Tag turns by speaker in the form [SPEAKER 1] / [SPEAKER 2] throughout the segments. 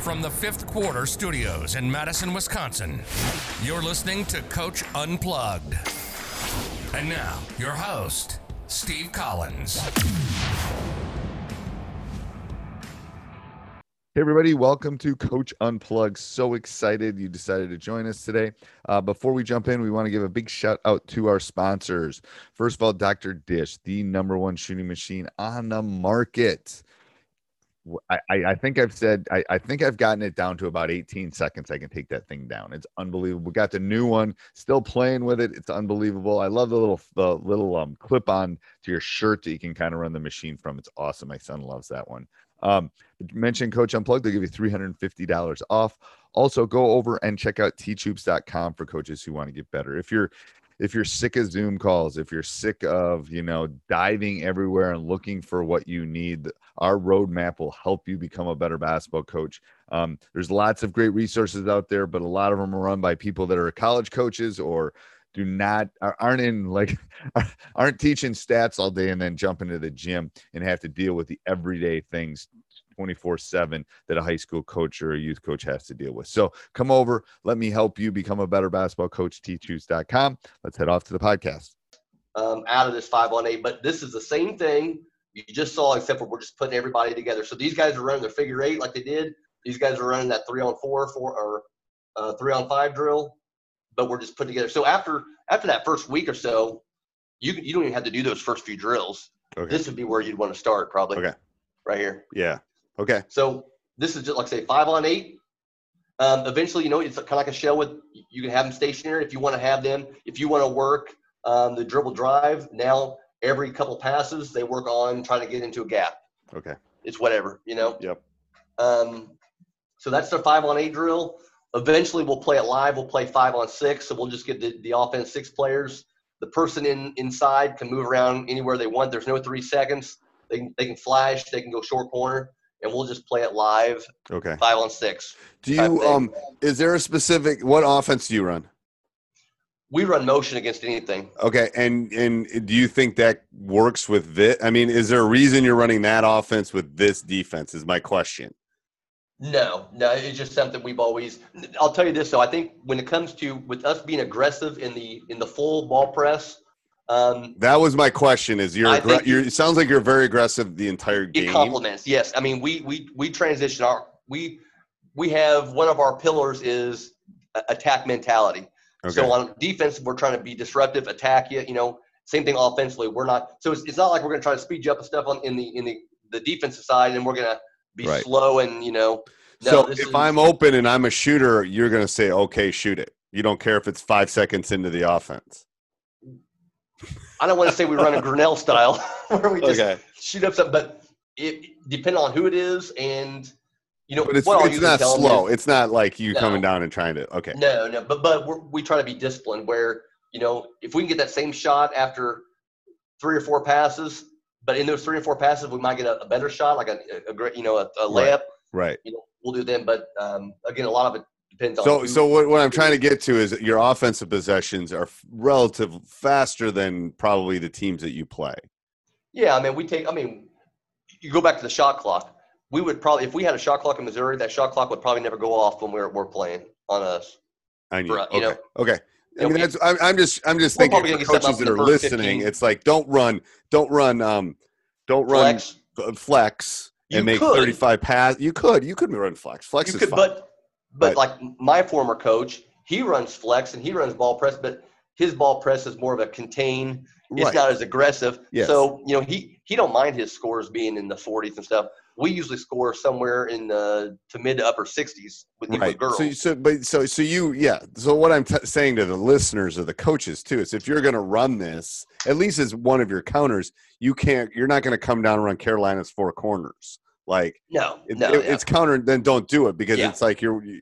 [SPEAKER 1] From the fifth quarter studios in Madison, Wisconsin, you're listening to Coach Unplugged. And now, your host, Steve Collins.
[SPEAKER 2] Hey, everybody, welcome to Coach Unplugged. So excited you decided to join us today. Uh, before we jump in, we want to give a big shout out to our sponsors. First of all, Dr. Dish, the number one shooting machine on the market. I- I think I've said, I, I think I've gotten it down to about 18 seconds. I can take that thing down. It's unbelievable. We got the new one, still playing with it. It's unbelievable. I love the little, the little um, clip on to your shirt that you can kind of run the machine from. It's awesome. My son loves that one. Um, mention Coach Unplugged, they'll give you $350 off. Also, go over and check out teachhoops.com for coaches who want to get better. If you're if you're sick of Zoom calls, if you're sick of, you know, diving everywhere and looking for what you need, our roadmap will help you become a better basketball coach. Um, there's lots of great resources out there, but a lot of them are run by people that are college coaches or do not are- aren't in like aren't teaching stats all day and then jump into the gym and have to deal with the everyday things 24 7 that a high school coach or a youth coach has to deal with. So come over, let me help you become a better basketball coach, teachhoops.com. Let's head off to the podcast.
[SPEAKER 3] um, out of this five on eight. But this is the same thing you just saw, except for we're just putting everybody together. So these guys are running their figure eight like they did. These guys are running that three on four, four or uh, three on five drill. But we're just putting together. So after after that first week or so, you you don't even have to do those first few drills.
[SPEAKER 2] Okay.
[SPEAKER 3] This would be where you'd want to start, probably.
[SPEAKER 2] Okay.
[SPEAKER 3] Right here.
[SPEAKER 2] Yeah. Okay.
[SPEAKER 3] So this is just like say five on eight. Um, eventually, you know, it's kind of like a shell with you can have them stationary if you want to have them. If you want to work um, the dribble drive, now every couple passes they work on trying to get into a gap.
[SPEAKER 2] Okay.
[SPEAKER 3] It's whatever, you know.
[SPEAKER 2] Yep.
[SPEAKER 3] Um, so that's the five on eight drill. Eventually, we'll play it live. We'll play five on six. So we'll just get the, the offense six players. The person in inside can move around anywhere they want. There's no three seconds. They can they can flash. They can go short corner, and we'll just play it live
[SPEAKER 2] Okay.
[SPEAKER 3] five on six.
[SPEAKER 2] Do you um is there a specific what offense do you run?
[SPEAKER 3] We run motion against anything.
[SPEAKER 2] Okay, and and do you think that works with this? I mean, is there a reason you're running that offense with this defense? Is my question.
[SPEAKER 3] No, no, it's just something we've always. I'll tell you this though. I think when it comes to with us being aggressive in the in the full ball press, um,
[SPEAKER 2] That was my question. Is you're,
[SPEAKER 3] think
[SPEAKER 2] you're it sounds like you're very aggressive the entire game.
[SPEAKER 3] it complements. Yes, I mean we we we transition our we we have one of our pillars is attack mentality.
[SPEAKER 2] Okay.
[SPEAKER 3] So on defense, we're trying to be disruptive, attack you. You know, same thing offensively. We're not. So it's, it's not like we're going to try to speed you up and stuff on in the in the the defensive side, and we're going to be
[SPEAKER 2] Right.
[SPEAKER 3] slow and you know. No,
[SPEAKER 2] so if
[SPEAKER 3] is-
[SPEAKER 2] I'm open and I'm a shooter, you're going to say, "Okay, shoot it." You don't care if it's five seconds into the offense.
[SPEAKER 3] I don't want to say we run a Grinnell style where we just
[SPEAKER 2] Okay.
[SPEAKER 3] shoot up something, but it depending on who it is and you know
[SPEAKER 2] But it's it's not slow.
[SPEAKER 3] is-
[SPEAKER 2] It's not like you
[SPEAKER 3] No.
[SPEAKER 2] coming down and trying to. Okay.
[SPEAKER 3] No, no, but but we're, we try to be disciplined. Where you know if we can get that same shot after three or four passes, but in those three or four passes, we might get a, a better shot, like a, a great, you know, a, a
[SPEAKER 2] Right.
[SPEAKER 3] layup.
[SPEAKER 2] Right.
[SPEAKER 3] You know, we'll do them. But um, again, a lot of it depends.
[SPEAKER 4] So, so what, what I'm trying to get to is your offensive possessions are relative faster than probably the teams that you play.
[SPEAKER 3] Yeah, I mean, we take. I mean, you go back to the shot clock. We would probably, if we had a shot clock in Missouri, that shot clock would probably never go off when we're we're playing on us.
[SPEAKER 4] I knew.
[SPEAKER 3] For,
[SPEAKER 4] okay.
[SPEAKER 3] you know,
[SPEAKER 4] okay. I mean, that's. I'm, I'm just. I'm just thinking for
[SPEAKER 3] gonna get something
[SPEAKER 4] coaches that are listening.
[SPEAKER 3] 15.
[SPEAKER 4] It's like don't run, don't run, um, don't run
[SPEAKER 3] Flex.
[SPEAKER 4] uh, flex and
[SPEAKER 3] You
[SPEAKER 4] make
[SPEAKER 3] could.
[SPEAKER 4] 35 pass. You could. You could run flex. Flex
[SPEAKER 3] You
[SPEAKER 4] is
[SPEAKER 3] could,
[SPEAKER 4] fine.
[SPEAKER 3] but
[SPEAKER 4] But-
[SPEAKER 3] but like my former coach, he runs flex and he runs ball press, but his ball press is more of a contain. It's
[SPEAKER 4] Right.
[SPEAKER 3] not as aggressive.
[SPEAKER 4] Yes.
[SPEAKER 3] So you know he he don't mind his scores being in the 40s and stuff. We usually score somewhere in the to mid to upper 60s with, with
[SPEAKER 4] right.
[SPEAKER 3] girls.
[SPEAKER 4] So, so, but so, so you, yeah. So, what I'm t- saying to the listeners or the coaches too is, if you're going to run this, at least as one of your counters, you can't. You're not going to come down and run Carolina's four corners. Like,
[SPEAKER 3] no,
[SPEAKER 4] it,
[SPEAKER 3] no,
[SPEAKER 4] it-
[SPEAKER 3] yeah.
[SPEAKER 4] it's counter. Then don't do it because
[SPEAKER 3] Yeah.
[SPEAKER 4] it's like you're you-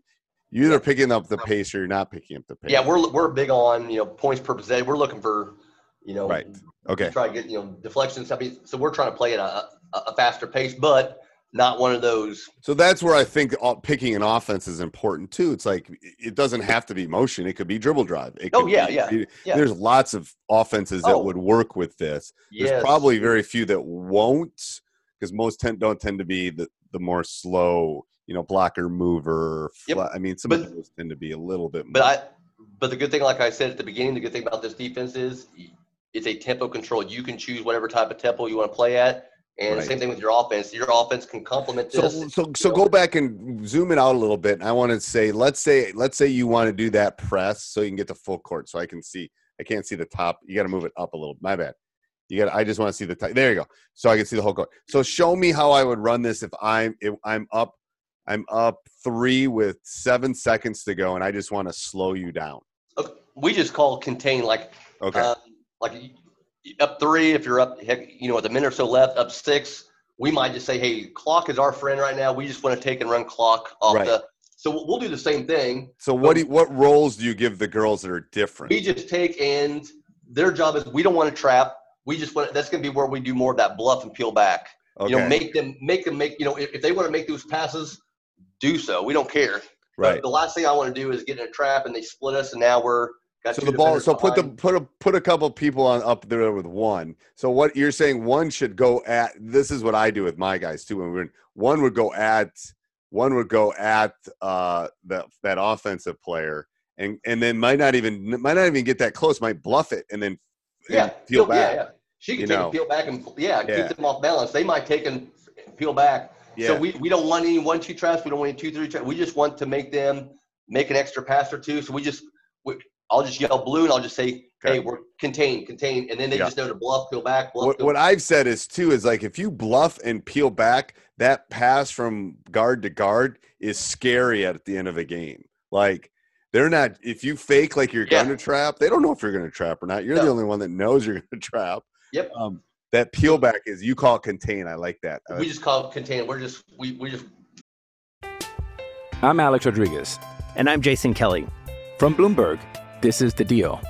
[SPEAKER 4] you're either picking up the pace or you're not picking up the pace.
[SPEAKER 3] yeah, we're we're big on you know points per possession. We're looking for you know
[SPEAKER 4] Right. Okay.
[SPEAKER 3] try to get you know deflections. I mean, so we're trying to play at a, a, faster pace, but not one of those.
[SPEAKER 4] So that's where I think picking an offense is important too. It's like it doesn't have to be motion; it could be dribble drive. It
[SPEAKER 3] Oh, yeah,
[SPEAKER 4] be-
[SPEAKER 3] yeah,
[SPEAKER 4] it-
[SPEAKER 3] yeah.
[SPEAKER 4] There's lots of offenses that
[SPEAKER 3] Oh.
[SPEAKER 4] would work with this. There's probably very few that won't, because most tend, don't tend to be the the more slow, you know, blocker mover.
[SPEAKER 3] Yep.
[SPEAKER 4] I mean, some
[SPEAKER 3] But-
[SPEAKER 4] of those tend to be a little bit.
[SPEAKER 3] But
[SPEAKER 4] more-
[SPEAKER 3] I, but the good thing, like I said at the beginning, the good thing about this defense is it's a tempo control. You can choose whatever type of tempo you want to play at, and
[SPEAKER 4] Right.
[SPEAKER 3] same thing with your offense. Your offense can complement this.
[SPEAKER 4] so, so so go back and zoom it out a little bit. I want to say, let's say, let's say you want to do that press so you can get the full court. So I can see, I can't see the top. You got to move it up a little. My bad. You got. I just want to see the. There you go. So I can see the whole court. So show me how I would run this if I'm if I'm up, I'm up three with seven seconds to go, and I just want to slow you down.
[SPEAKER 3] Okay, we just call contain like
[SPEAKER 4] Okay.
[SPEAKER 3] uh, like up three if you're up you know with a minute or so left up six we might just say hey clock is our friend right now we just want to take and run clock off
[SPEAKER 4] Right.
[SPEAKER 3] the so we'll- we'll do the same thing
[SPEAKER 4] so what do you, what roles do you give the girls that are different?
[SPEAKER 3] we just take and their job is we don't want to trap we just want that's going to be where we do more of that bluff and peel back Okay. you know make them make them make you know if, if they want to make those passes do so we don't care But
[SPEAKER 4] Right.
[SPEAKER 3] the last thing i want to do is get in a trap and they split us and now we're got
[SPEAKER 4] So the ball. So put the put a put a couple people on up there with one. So what you're saying? One should go at. This is what I do with my guys too. When we're in, one would go at one would go at uh that that offensive player, and and then might not even might not even get that close. Might bluff it and then
[SPEAKER 3] yeah,
[SPEAKER 4] peel
[SPEAKER 3] peel-
[SPEAKER 4] back.
[SPEAKER 3] Yeah, yeah. She can
[SPEAKER 4] you
[SPEAKER 3] take
[SPEAKER 4] know.
[SPEAKER 3] and peel back and yeah,
[SPEAKER 4] Yeah.
[SPEAKER 3] keep them off balance. They might take and peel back.
[SPEAKER 4] Yeah.
[SPEAKER 3] So we, we don't want any one two traps. We don't want any two three traps. We just want to make them make an extra pass or two. So we just we, I'll just yell blue and I'll just say
[SPEAKER 4] Okay.
[SPEAKER 3] hey we're contained, contained. and then they
[SPEAKER 4] Yeah.
[SPEAKER 3] just know to bluff peel back bluff.
[SPEAKER 4] What, what I've said is too is like if you bluff and peel back, that pass from guard to guard is scary at the end of a game. Like they're not if you fake like you're
[SPEAKER 3] Yeah.
[SPEAKER 4] going to trap, they don't know if you're going to trap or not. You're the only one that knows you're going to trap.
[SPEAKER 3] Yep.
[SPEAKER 4] Um, that peel back is you call it contain. I like that. Uh,
[SPEAKER 3] we just call it contain. We're just we, we just
[SPEAKER 5] I'm Alex Rodriguez.
[SPEAKER 6] And I'm Jason Kelly.
[SPEAKER 5] From Bloomberg, this is The Deal.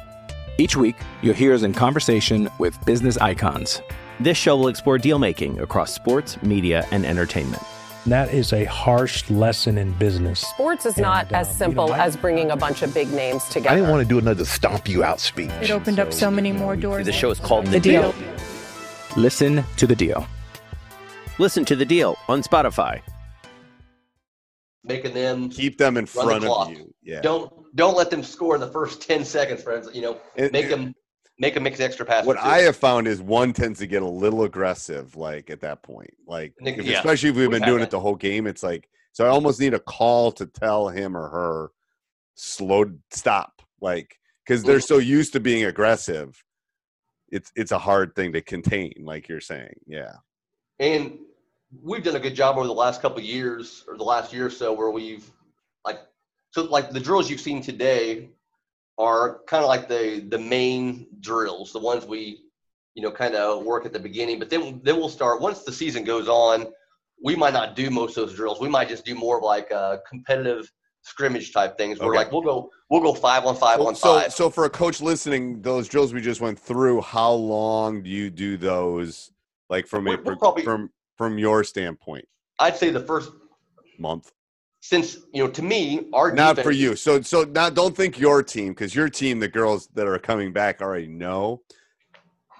[SPEAKER 5] Each week, you'll hear us in conversation with business icons.
[SPEAKER 6] This show will explore deal making across sports, media, and entertainment.
[SPEAKER 7] And that is a harsh lesson in business.
[SPEAKER 8] Sports is not
[SPEAKER 7] And,
[SPEAKER 8] as
[SPEAKER 7] um, you
[SPEAKER 8] simple
[SPEAKER 7] know, I-
[SPEAKER 8] as bringing a bunch of big names together.
[SPEAKER 9] I didn't want to do another stomp you out speech.
[SPEAKER 10] It opened up so many more doors.
[SPEAKER 6] The show is called
[SPEAKER 10] The
[SPEAKER 6] The
[SPEAKER 10] Deal.
[SPEAKER 6] Deal.
[SPEAKER 5] Listen to The Deal.
[SPEAKER 6] Listen to The Deal on Spotify.
[SPEAKER 3] making them
[SPEAKER 4] keep them in
[SPEAKER 3] run the
[SPEAKER 4] front of you. Yeah.
[SPEAKER 3] Don't don't let them score in the first ten seconds, friends. You know,
[SPEAKER 4] And-
[SPEAKER 3] make
[SPEAKER 4] and-
[SPEAKER 3] them make make an extra pass.
[SPEAKER 4] What. I have found is one tends to get a little aggressive, like at that point, like
[SPEAKER 3] Nick-
[SPEAKER 4] if-
[SPEAKER 3] yeah,
[SPEAKER 4] especially if we've been doing it the whole game. It's like so I almost need a call to tell him or her slow stop, like because they're so used to being aggressive. It's it's a hard thing to contain, like you're saying. Yeah,
[SPEAKER 3] And we've done a good job over the last couple of years or the last year or so where we've like so like the drills you've seen today are kind of like the the main drills, the ones we you know kind of work at the beginning, but then then we'll start once the season goes on, we might not do most of those drills. We might just do more of like uh competitive scrimmage type things where
[SPEAKER 4] Okay.
[SPEAKER 3] like we'll go we'll go 5 on 5
[SPEAKER 4] so,
[SPEAKER 3] on
[SPEAKER 4] so
[SPEAKER 3] 5.
[SPEAKER 4] so for a coach listening, those drills we just went through, how long do you do those Like from a
[SPEAKER 3] We're- we're probably-
[SPEAKER 4] from from your standpoint,
[SPEAKER 3] I'd say the first
[SPEAKER 4] month.
[SPEAKER 3] Since you know to me our
[SPEAKER 4] Not for you. So so not don't think your team because your team, the girls that are coming back already know.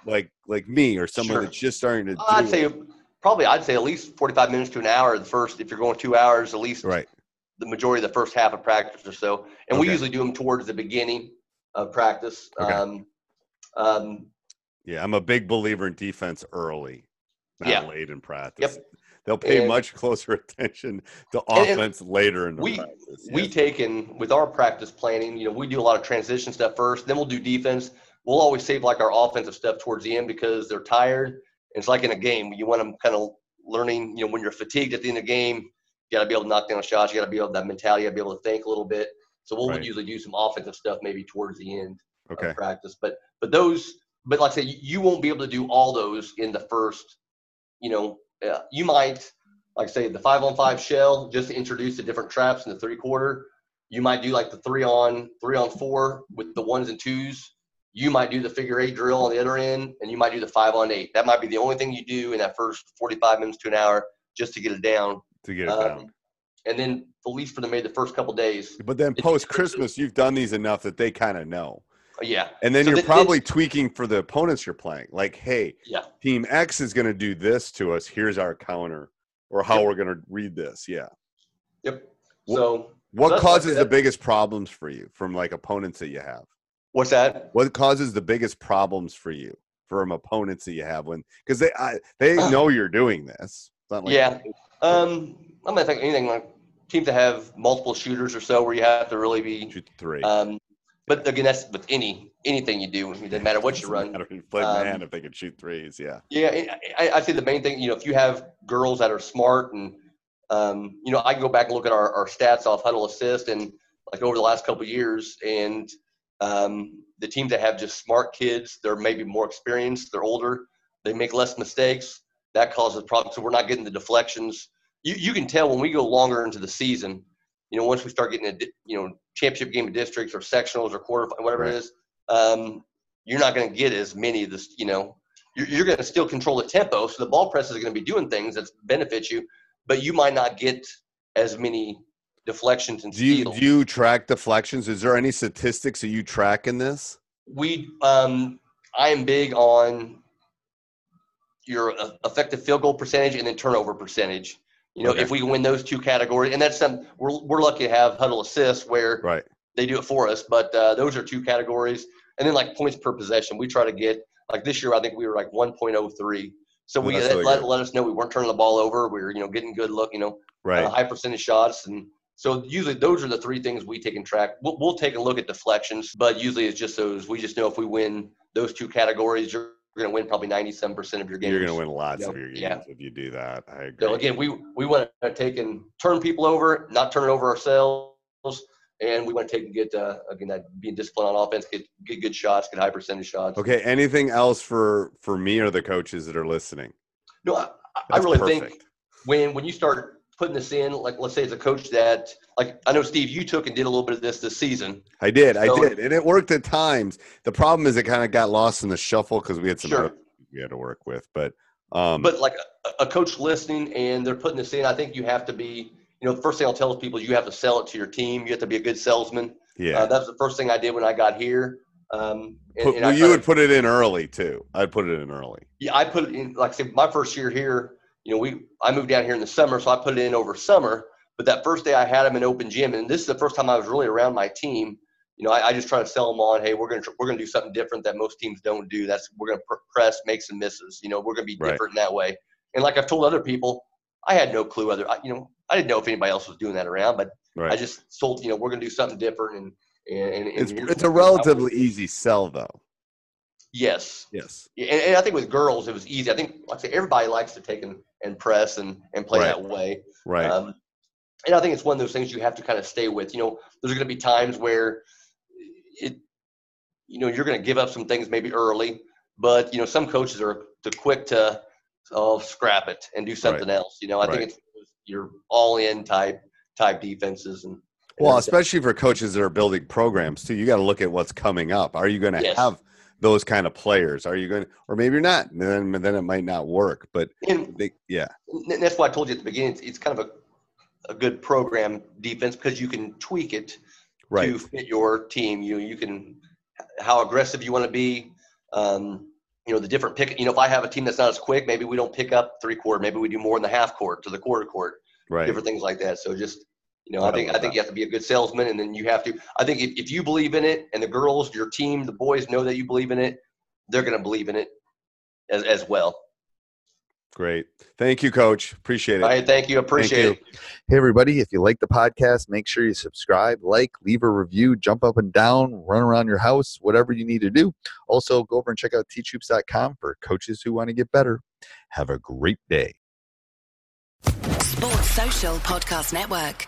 [SPEAKER 4] Like like me or someone
[SPEAKER 3] Sure.
[SPEAKER 4] that's just starting to.
[SPEAKER 3] I'd
[SPEAKER 4] do
[SPEAKER 3] say
[SPEAKER 4] it.
[SPEAKER 3] probably I'd say at least 45 minutes to an hour. The first, if you're going two hours, at least
[SPEAKER 4] right.
[SPEAKER 3] the majority of the first half of practice or so. And we usually do them towards the beginning of practice.
[SPEAKER 4] Okay.
[SPEAKER 3] Um, um,
[SPEAKER 4] Yeah, I'm a big believer in defense early, not
[SPEAKER 3] Yeah.
[SPEAKER 4] late in practice.
[SPEAKER 3] Yep.
[SPEAKER 4] They'll pay
[SPEAKER 3] And-
[SPEAKER 4] much closer attention to offense later in the
[SPEAKER 3] we
[SPEAKER 4] practice.
[SPEAKER 3] we take in with our practice planning. You know, we do a lot of transition stuff first, then we'll do defense. We'll always save like our offensive stuff towards the end because they're tired. It's like in a game, you want them kind of learning. You know, when you're fatigued at the end of the game, you got to be able to knock down shots. You got to be able that mentality. You got to be able to think a little bit. So we'll
[SPEAKER 4] Right.
[SPEAKER 3] usually do some offensive stuff maybe towards the end
[SPEAKER 4] Okay.
[SPEAKER 3] of practice. But but those, but like I say, you, you won't be able to do all those in the first. You know, uh, you might like I say the five on five shell just to introduce the different traps in the three quarter. You might do like the three on three on four with the ones and twos. You might do the figure eight drill on the other end, and you might do the five on eight. That might be the only thing you do in that first 45 minutes to an hour just to get it down.
[SPEAKER 4] To get it
[SPEAKER 3] Um,
[SPEAKER 4] down.
[SPEAKER 3] And then at least for the maybe the first couple days.
[SPEAKER 4] But then post Christmas, you've done these enough that they kind of know.
[SPEAKER 3] Yeah.
[SPEAKER 4] And then
[SPEAKER 3] So
[SPEAKER 4] you're
[SPEAKER 3] th-
[SPEAKER 4] probably tweaking for the opponents you're playing. Like, hey,
[SPEAKER 3] Yeah.
[SPEAKER 4] team X is going to do this to us. Here's our counter, or how
[SPEAKER 3] Yep.
[SPEAKER 4] we're going to read this. Yeah.
[SPEAKER 3] Yep. So
[SPEAKER 4] What causes the biggest problems for you from like opponents that you have?
[SPEAKER 3] what's that?
[SPEAKER 4] What causes the biggest problems for you from opponents that you have when because they I, they know you're doing this. Like
[SPEAKER 3] yeah. Um, I'm not think anything like teams that have multiple shooters or so where you have to really be.
[SPEAKER 4] shoot three.
[SPEAKER 3] Um, but again, that's with any anything you do. It doesn't matter what you run.
[SPEAKER 4] play
[SPEAKER 3] Um,
[SPEAKER 4] man if they can shoot threes. Yeah.
[SPEAKER 3] Yeah, I, I- think the main thing, you know, if you have girls that are smart and, um, you know, I can go back and look at our, our stats off Hudl Assist and like over the last couple of years, and um, the teams that have just smart kids, they're maybe more experienced, they're older, they make less mistakes. That causes problems. So we're not getting the deflections. You you can tell when we go longer into the season. You know, once we start getting a you know championship game of districts or sectionals or quarter whatever
[SPEAKER 4] Right.
[SPEAKER 3] it is, um, you're not going to get as many of this. You know, you're, you're going to still control the tempo. So the ball press is going to be doing things that benefit you, but you might not get as many deflections and
[SPEAKER 4] Do you
[SPEAKER 3] steals.
[SPEAKER 4] do you track deflections? Is there any statistics that you track in this?
[SPEAKER 3] we, um, I am big on your uh, effective field goal percentage and then turnover percentage. You know,
[SPEAKER 4] Okay.
[SPEAKER 3] if we win those two categories, and that's some we're we're lucky to have Hudl Assist where
[SPEAKER 4] Right.
[SPEAKER 3] they do it for us. But uh, those are two categories, and then like points per possession, we try to get like this year. I think we were like 1.03. So
[SPEAKER 4] Oh,
[SPEAKER 3] we let,
[SPEAKER 4] really
[SPEAKER 3] let,
[SPEAKER 4] good.
[SPEAKER 3] let us know we weren't turning the ball over. We were you know getting good look. You know,
[SPEAKER 4] Right.
[SPEAKER 3] uh, high percentage shots, and so usually those are the three things we take in track. We'll, we'll take a look at deflections, but usually it's just those. We just know if we win those two categories, you're going to win probably 97% of your games.
[SPEAKER 4] You're going to win lots
[SPEAKER 3] Yep.
[SPEAKER 4] of your games
[SPEAKER 3] Yeah.
[SPEAKER 4] if you do that. I agree.
[SPEAKER 3] So again, we we want to take and turn people over, not turn it over ourselves, and we want to take and get uh, again that being disciplined on offense, get get good shots, get high percentage shots.
[SPEAKER 4] Okay. Anything else for for me or the coaches that are listening?
[SPEAKER 3] No, I, I really
[SPEAKER 4] perfect.
[SPEAKER 3] think when when you start putting this in, like let's say as a coach that like I know Steve, you took and did a little bit of this this season.
[SPEAKER 4] I did. I did, and it worked at times. The problem is it kind of got lost in the shuffle because we had some
[SPEAKER 3] Sure.
[SPEAKER 4] we had to work with. But um,
[SPEAKER 3] But like a, a coach listening and they're putting this in, I think you have to be. You know, the first thing I'll tell people is you have to sell it to your team. You have to be a good salesman.
[SPEAKER 4] yeah,
[SPEAKER 3] Uh, that was the first thing I did when I got here. Um, and,
[SPEAKER 4] Put-
[SPEAKER 3] and I
[SPEAKER 4] well, you
[SPEAKER 3] to-
[SPEAKER 4] would put it in early too. I'd put it in early.
[SPEAKER 3] Yeah, I put it in. Like I said, my first year here, you know, we I moved down here in the summer, so I put it in over summer. But that first day, I had them in open gym, and this is the first time I was really around my team. You know, I, I just try to sell them on. Hey, we're gonna we're gonna do something different that most teams don't do. That's we're gonna press, make some misses. You know, we're gonna be
[SPEAKER 4] Right.
[SPEAKER 3] different in that way. And like I've told other people, I had no clue other. I, you know, I didn't know if anybody else was doing that around, but
[SPEAKER 4] Right.
[SPEAKER 3] I just told you know we're gonna do something different. And and, and,
[SPEAKER 4] it's it's a relatively easy sell though.
[SPEAKER 3] Yes.
[SPEAKER 4] Yes.
[SPEAKER 3] And, and I think with girls it was easy. I think like I say everybody likes to take and, and press and, and play
[SPEAKER 4] Right.
[SPEAKER 3] that way.
[SPEAKER 4] Right.
[SPEAKER 3] Um, and I think it's one of those things you have to kind of stay with. You know, there's going to be times where it, you know, you're going to give up some things maybe early, but you know, some coaches are too quick to oh scrap it and do something else. You know, I
[SPEAKER 4] Right.
[SPEAKER 3] think it's you're all in type type defenses and
[SPEAKER 4] Well, especially for coaches that are building programs too, you got to look at what's coming up. Are you going to
[SPEAKER 3] Yes.
[SPEAKER 4] have those kind of players? Are you going, or maybe you're not, and then then it might not work. But they, yeah,
[SPEAKER 3] And that's why I told you at the beginning. It's, it's kind of a, a good program defense because you can tweak it
[SPEAKER 4] right.
[SPEAKER 3] to fit your team. You you can how aggressive you want to be. Um, you know the different pick. You know if I have a team that's not as quick, maybe we don't pick up three quarter. Maybe we do more in the half court to the quarter court.
[SPEAKER 4] Right.
[SPEAKER 3] Different things like that. So just you know
[SPEAKER 4] I
[SPEAKER 3] I think I think
[SPEAKER 4] that.
[SPEAKER 3] you have to be a good salesman, and then you have to. I think if, if you believe in it, and the girls, your team, the boys know that you believe in it, they're going to believe in it as as well.
[SPEAKER 4] Great. Thank you, Coach. Appreciate it.
[SPEAKER 3] All right, thank you. Appreciate
[SPEAKER 4] you.
[SPEAKER 3] it.
[SPEAKER 2] Hey, everybody, if you like the podcast, make sure you subscribe, like, leave a review, jump up and down, run around your house, whatever you need to do. Also, go over and check out teachhoops.com for coaches who want to get better. Have a great day.
[SPEAKER 11] Sports Social Podcast Network.